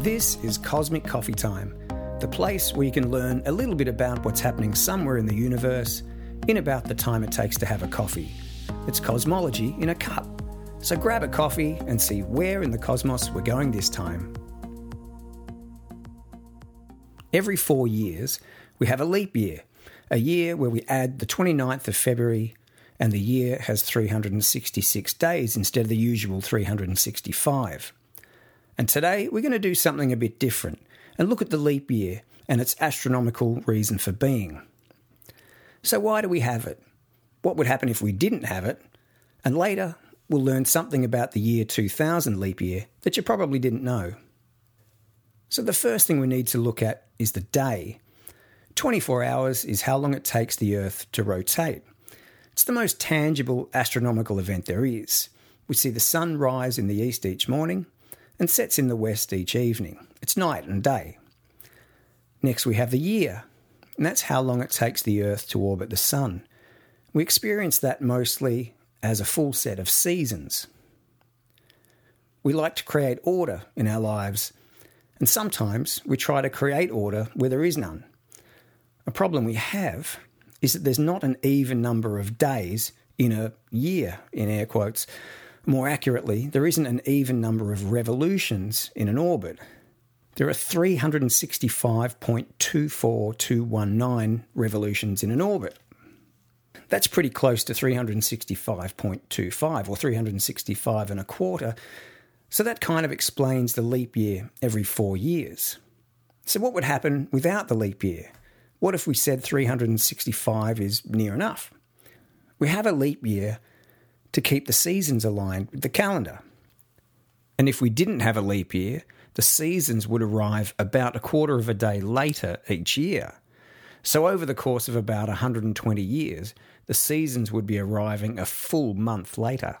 This is Cosmic Coffee Time, the place where you can learn a little bit about what's happening somewhere in the universe in about the time it takes to have a coffee. It's cosmology in a cup. So grab a coffee and see where in the cosmos we're going this time. Every four years, we have a leap year, a year where we add the 29th of February and the year has 366 days instead of the usual 365. And today we're going to do something a bit different and look at the leap year and its astronomical reason for being. So, why do we have it? What would happen if we didn't have it? And later, we'll learn something about the year 2000 leap year that you probably didn't know. So, the first thing we need to look at is the day. 24 hours is how long it takes the Earth to rotate. It's the most tangible astronomical event there is. We see the sun rise in the east each morning and sets in the west each evening. It's night and day. Next, we have the year, and that's how long it takes the Earth to orbit the sun. We experience that mostly as a full set of seasons. We like to create order in our lives, and sometimes we try to create order where there is none. A problem we have is that there's not an even number of days in a year, in air quotes. More accurately, there isn't an even number of revolutions in an orbit. There are 365.24219 revolutions in an orbit. That's pretty close to 365.25 or 365 and a quarter. So that kind of explains the leap year every four years. So, what would happen without the leap year? What if we said 365 is near enough? We have a leap year to keep the seasons aligned with the calendar. And if we didn't have a leap year, the seasons would arrive about a quarter of a day later each year. So, over the course of about 120 years, the seasons would be arriving a full month later.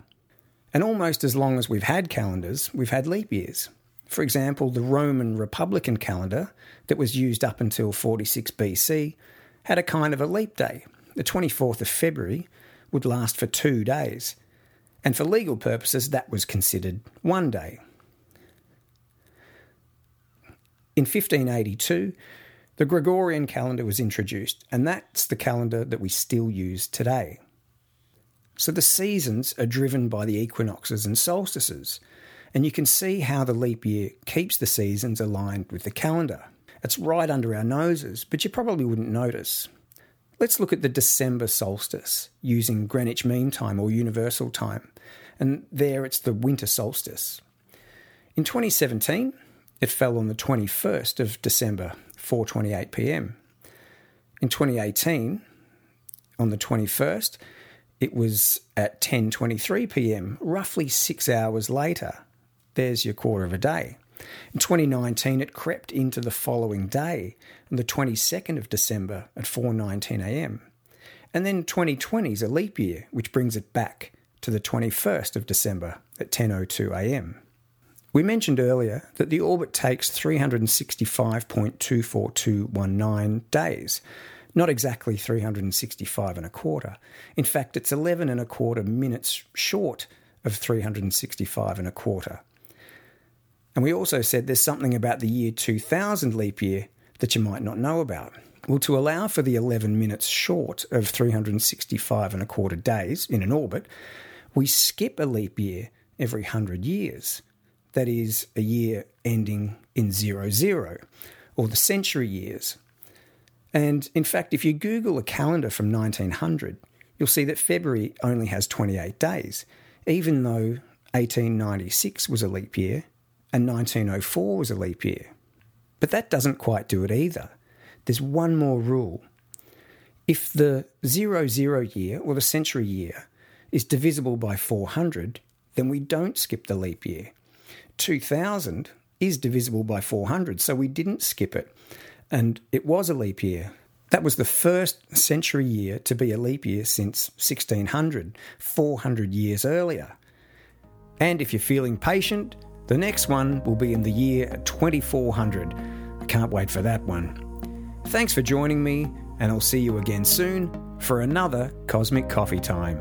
And almost as long as we've had calendars, we've had leap years. For example, the Roman Republican calendar that was used up until 46 BC had a kind of a leap day. The 24th of February would last for two days, and for legal purposes, that was considered one day. In 1582, the Gregorian calendar was introduced, and that's the calendar that we still use today. So the seasons are driven by the equinoxes and solstices, and you can see how the leap year keeps the seasons aligned with the calendar. It's right under our noses, but you probably wouldn't notice. Let's look at the December solstice using Greenwich Mean Time or Universal Time, and there it's the winter solstice. In 2017, it fell on the 21st of December, 4:28 p.m. In 2018, on the 21st, it was at 10:23 p.m., roughly 6 hours later. There's your quarter of a day. In 2019, it crept into the following day, on the 22nd of December at 4:19 a.m. And then 2020 is a leap year, which brings it back to the 21st of December at 10:02 a.m. We mentioned earlier that the orbit takes 365.24219 days, not exactly 365 and a quarter. In fact, it's 11 and a quarter minutes short of 365 and a quarter. And we also said there's something about the year 2000 leap year that you might not know about. Well, to allow for the 11 minutes short of 365 and a quarter days in an orbit, we skip a leap year every 100 years. That is, a year ending in zero zero, or the century years. And in fact, if you Google a calendar from 1900, you'll see that February only has 28 days, even though 1896 was a leap year and 1904 was a leap year. But that doesn't quite do it either. There's one more rule. If the zero zero year or the century year is divisible by 400, then we don't skip the leap year. 2000 is divisible by 400, so we didn't skip it. And it was a leap year. That was the first century year to be a leap year since 1600, 400 years earlier. And if you're feeling patient, the next one will be in the year 2400. I can't wait for that one. Thanks for joining me, and I'll see you again soon for another Cosmic Coffee Time.